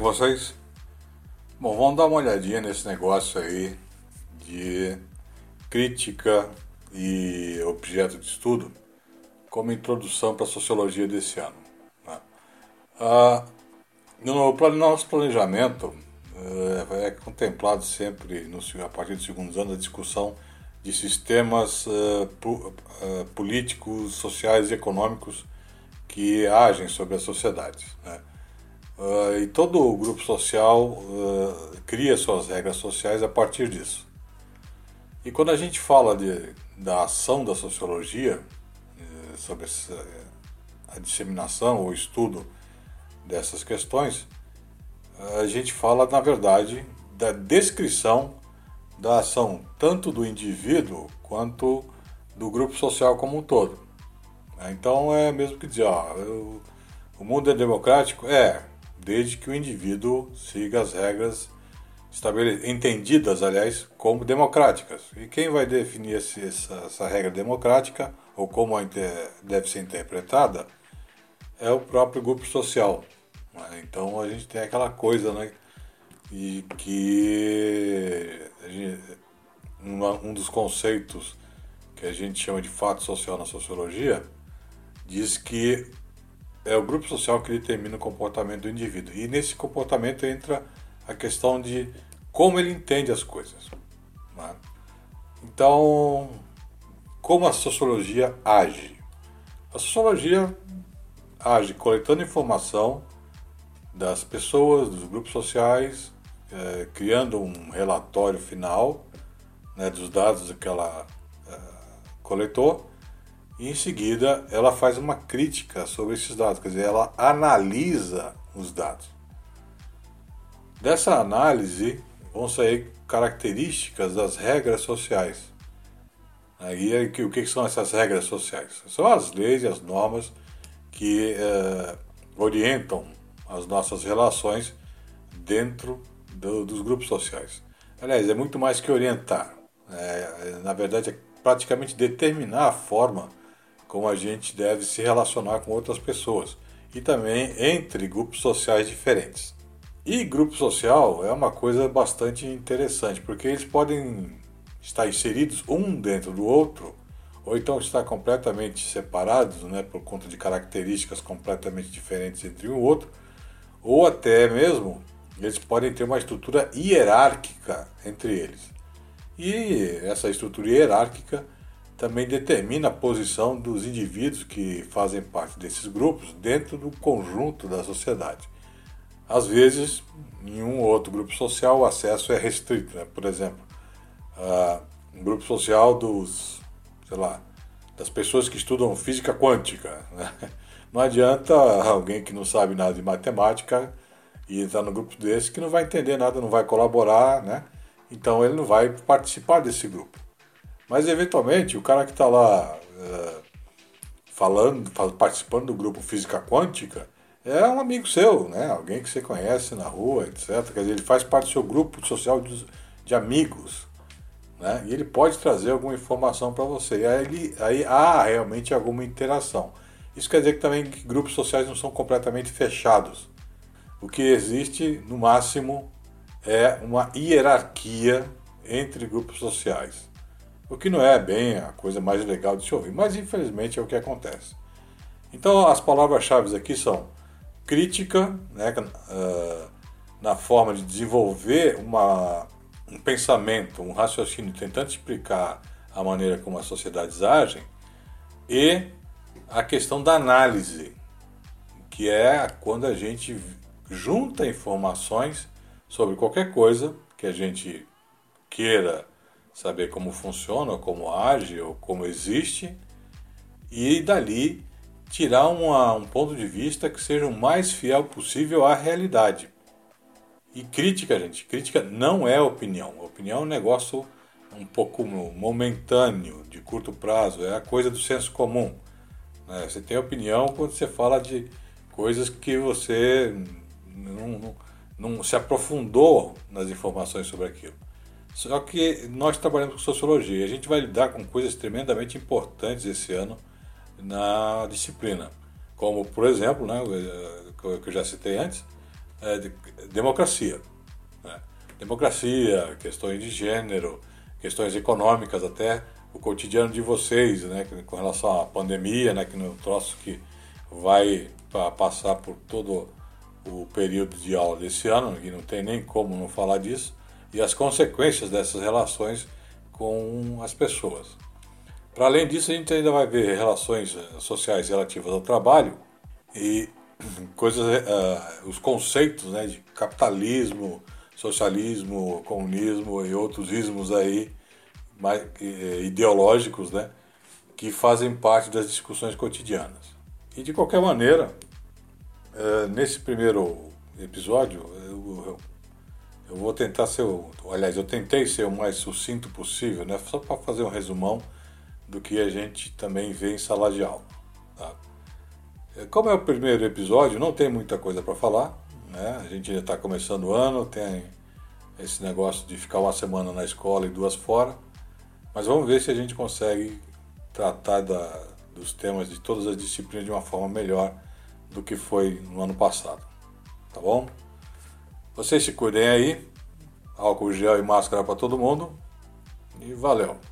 vocês? Bom, vamos dar uma olhadinha nesse negócio aí de crítica e objeto de estudo como introdução para a sociologia desse ano. Né? Ah, no nosso planejamento é, é contemplado sempre, no, a partir dos segundos anos, a discussão de sistemas uh, uh, políticos, sociais e econômicos que agem sobre as sociedades. Né? Uh, e todo grupo social cria suas regras sociais a partir disso. E quando a gente fala de, da ação da sociologia, sobre essa, a disseminação ou estudo dessas questões, a gente fala, na verdade, da descrição da ação tanto do indivíduo quanto do grupo social como um todo. Então é mesmo que dizer, ó, o mundo é democrático? É, desde que o indivíduo siga as regras entendidas, aliás, como democráticas. E quem vai definir essa, essa regra democrática, ou como deve ser interpretada, é o próprio grupo social. Né? Então a gente tem aquela coisa, né? E que um dos conceitos que a gente chama de fato social na sociologia diz que é o grupo social que determina o comportamento do indivíduo. E nesse comportamento entra a questão de como ele entende as coisas. Né? Então, como a sociologia age? A sociologia age coletando informação das pessoas, dos grupos sociais, é, criando um relatório final né, dos dados que ela é, coletou em seguida ela faz uma crítica sobre esses dados, quer dizer, ela analisa os dados. Dessa análise vão sair características das regras sociais. Aí o que são essas regras sociais? São as leis e as normas que é, orientam as nossas relações dentro do, dos grupos sociais. Aliás, é muito mais que orientar. É, na verdade, é praticamente determinar a forma como a gente deve se relacionar com outras pessoas e também entre grupos sociais diferentes. E grupo social é uma coisa bastante interessante, porque eles podem estar inseridos um dentro do outro, ou então estar completamente separados, né, por conta de características completamente diferentes entre um outro, ou até mesmo eles podem ter uma estrutura hierárquica entre eles. E essa estrutura hierárquica também determina a posição dos indivíduos que fazem parte desses grupos dentro do conjunto da sociedade. Às vezes, em um ou outro grupo social, o acesso é restrito. Né? Por exemplo, uh, um grupo social dos, sei lá, das pessoas que estudam física quântica. Né? Não adianta alguém que não sabe nada de matemática e entrar no grupo desse que não vai entender nada, não vai colaborar, né? Então ele não vai participar desse grupo. Mas eventualmente o cara que está lá uh, falando, participando do grupo Física Quântica é um amigo seu, né? Alguém que você conhece na rua, etc. Quer dizer, ele faz parte do seu grupo social de, de amigos. Né? E ele pode trazer alguma informação para você. E aí, ele, aí há realmente alguma interação. Isso quer dizer que também que grupos sociais não são completamente fechados. O que existe, no máximo, é uma hierarquia entre grupos sociais. O que não é bem a coisa mais legal de se ouvir, mas infelizmente é o que acontece. Então, as palavras-chave aqui são crítica, né, uh, na forma de desenvolver uma, um pensamento, um raciocínio tentando explicar a maneira como as sociedades agem, e a questão da análise, que é quando a gente junta informações sobre qualquer coisa que a gente queira saber como funciona, como age ou como existe, e dali tirar uma, um ponto de vista que seja o mais fiel possível à realidade. E crítica, gente, crítica não é opinião. Opinião é um negócio um pouco momentâneo, de curto prazo, é a coisa do senso comum. Né? Você tem opinião quando você fala de coisas que você não, não, não se aprofundou nas informações sobre aquilo. Só que nós trabalhamos com sociologia a gente vai lidar com coisas tremendamente importantes esse ano na disciplina. Como, por exemplo, né, que eu já citei antes, é, de, democracia. Né? Democracia, questões de gênero, questões econômicas até, o cotidiano de vocês, né, com relação à pandemia, né, que no troço que vai passar por todo o período de aula desse ano, e não tem nem como não falar disso, e as consequências dessas relações com as pessoas. Para além disso, a gente ainda vai ver relações eh, sociais relativas ao trabalho e coisas, uh, os conceitos né, de capitalismo, socialismo, comunismo e outros ismos aí mais, ideológicos, né, que fazem parte das discussões cotidianas. E de qualquer maneira, uh, nesse primeiro episódio, eu, eu, eu, vou tentar ser, aliás, eu tentei ser o mais sucinto possível, né, só para fazer um resumão do que a gente também vê em sala de aula. Tá? É, como é o primeiro episódio, não tem muita coisa para falar. Né? A gente ainda está começando o ano, tem esse negócio de ficar uma semana na escola e duas fora. Mas vamos ver se a gente consegue tratar da, dos temas de todas as disciplinas de uma forma melhor do que foi no ano passado. Tá bom? Vocês se cuidem aí. Álcool gel e máscara para todo mundo. E valeu!